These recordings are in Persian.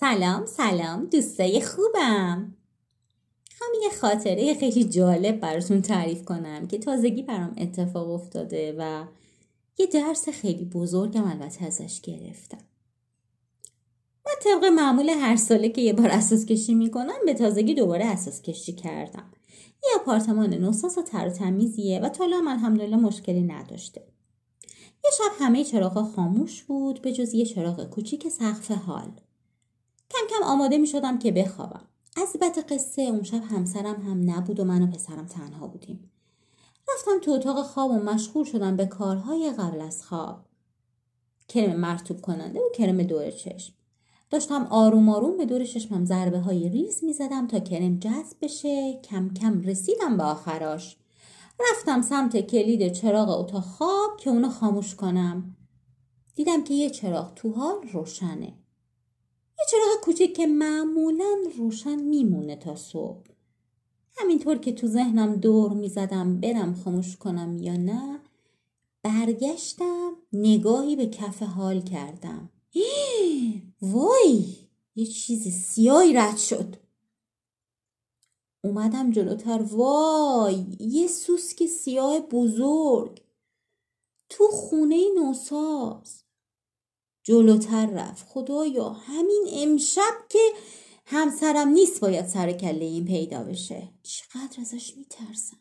سلام سلام دوستای خوبم. هم یه خاطره خیلی جالب براتون تعریف کنم که تازگی برام اتفاق افتاده و یه درس خیلی بزرگم البته ازش گرفتم. من طبق معمول هر ساله که یه بار اساس کشی می‌کنم به تازگی دوباره اساس کشی کردم. یه آپارتمان نوساس و تر و تمیزیه و تا من الحمدلله مشکلی نداشته. یه شب همه چراغا خاموش بود به جز یه چراغ کوچیک سقف حال. کم آماده می شدم که بخوابم. از بد قصه اون شب همسرم هم نبود و من و پسرم تنها بودیم. رفتم تو اتاق خواب و مشغول شدم به کارهای قبل از خواب. کرم مرتوب کننده و کرم دور چشم. داشتم آروم آروم به دور چشمم ضربه های ریز می زدم تا کرم جذب بشه کم کم رسیدم به آخراش. رفتم سمت کلید چراغ اتاق خواب که اونو خاموش کنم. دیدم که یه چراغ تو حال روشنه. چراغ کوچیک که معمولا روشن میمونه تا صبح. همینطور که تو ذهنم دور می‌زدم برم خاموش کنم یا نه برگشتم نگاهی به کف حال کردم. وای! یه چیز سیاهی رد شد. اومدم جلوتر. وای! یه سوسک سیاه بزرگ. تو خونه نوساز. جلوتر رفت. خدایا همین امشب که همسرم نیست باید سر کله این پیدا بشه. چقدر ازش میترسم.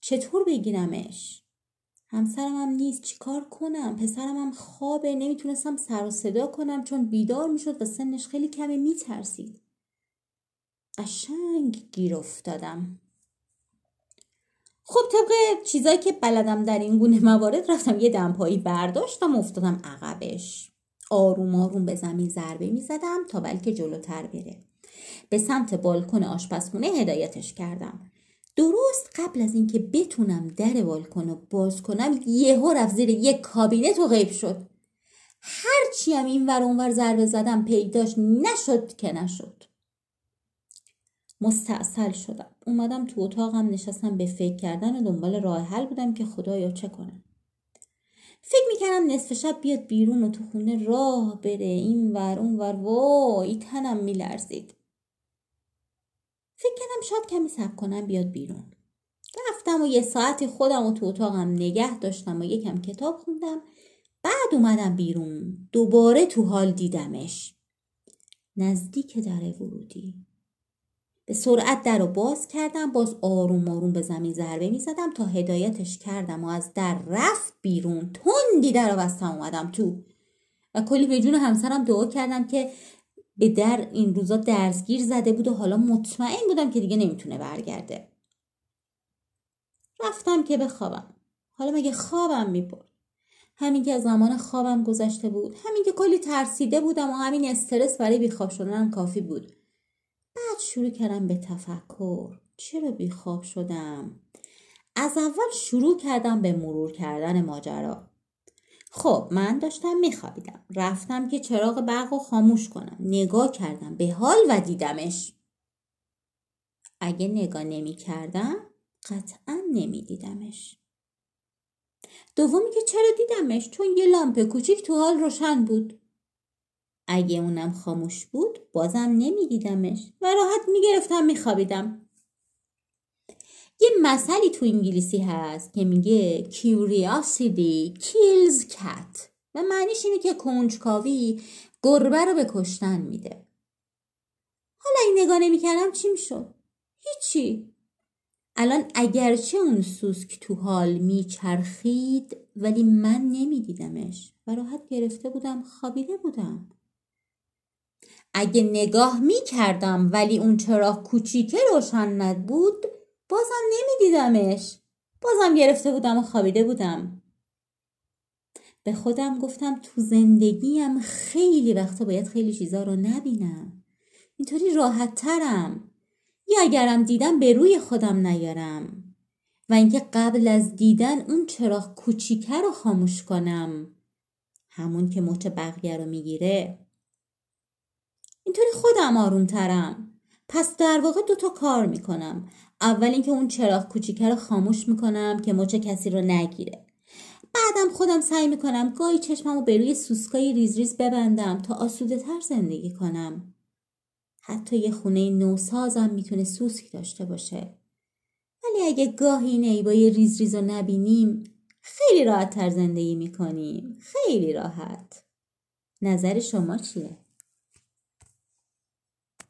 چطور بگیرمش؟ همسرم هم نیست. چیکار کنم؟ پسرم هم خوابه. نمی‌تونستم سر و صدا کنم چون بیدار می‌شد و سنش خیلی کمه. میترسید. قشنگ گیر افتادم. خب طبق چیزایی که بلدم در این گونه موارد رفتم یه دمپایی برداشتم افتادم عقبش. آروم آروم به زمین ضربه می زدم تا بلکه جلوتر بره. به سمت بالکن آشپزخونه هدایتش کردم. درست قبل از اینکه بتونم در بالکن رو باز کنم یهو رفت زیر یک کابینت و غیب شد. هرچی هم این ور اونور ضربه زدم پیداش نشد که نشد. مستاصل شدم. اومدم تو اتاقم نشستم به فکر کردن و دنبال راه حل بودم که خدایا چه کنم. فکر می‌کردم نصف شب بیاد بیرون و تو خونه راه بره. این ور اون ور. وای تنم میلرزید. فکر کردم شاید کمی سب کنم بیاد بیرون. رفتم و یه ساعتی خودم و تو اتاقم نگه داشتم و یکم کتاب خوندم. بعد اومدم بیرون. دوباره تو حال دیدمش. نزدیک در ورودی. به سرعت در رو باز کردم باز آروم آروم به زمین ضربه می زدم تا هدایتش کردم و از در رفت بیرون. تندی در رو بستم اومدم تو. و کلی به جون همسرم دعا کردم که به در این روزا درزگیر زده بود و حالا مطمئن بودم که دیگه نمی‌تونه برگرده. رفتم که بخوابم. حالا مگه خوابم می‌برد؟ همین که زمان خوابم گذشته بود همین که کلی ترسیده بودم و همین استرس برای بیخواب شدنم کافی بود. شروع کردم به تفکر. چرا بیخواب شدم؟ از اول شروع کردم به مرور کردن ماجرا. خب من داشتم میخوابیدم. رفتم که چراغ برق رو خاموش کنم. نگاه کردم. به حال و دیدمش. اگه نگاه نمی کردم قطعا نمی دیدمش. دومی که چرا دیدمش؟ چون یه لامپ کوچیک تو حال روشن بود. اگه اونم خاموش بود بازم نمیدیدمش و راحت می‌گرفتم میخوابیدم. یه مسئله تو انگلیسی هست که میگه curiosity kills cat و معنیش اینه که کنجکاوی گربه رو به کشتن میده. حالا این نگاه نمی‌کردم چی می‌شد؟ هیچی. الان اگرچه اون سوسک تو حال میچرخید ولی من نمیدیدمش و راحت گرفته بودم خوابیده بودم. اگه نگاه می کردم ولی اون چراغ کوچیکه روشن نبود بازم نمیدیدمش. بازم گرفته بودم و خوابیده بودم. به خودم گفتم تو زندگیم خیلی وقتا باید خیلی چیزا رو نبینم. اینطوری راحت ترم یا اگرم دیدم به روی خودم نیارم. و اینکه قبل از دیدن اون چراغ کوچیکه رو خاموش کنم. همون که مچ بقیه رو می‌گیره. اینطوری خودم آروم ترم پس در واقع دوتا کار می‌کنم اول اینکه اون چراغ کوچیکه رو خاموش می‌کنم که مچ کسی رو نگیره بعدم خودم سعی می‌کنم گاهی چشممو به روی سوسکای ریز ریز ببندم تا آسوده تر زندگی کنم. حتی یه خونه نوسازم می‌تونه سوسک داشته باشه. ولی اگه گاهی نیبای ریز ریز رو نبینیم خیلی راحت تر زندگی می‌کنیم. خیلی راحت. نظر شما چیه؟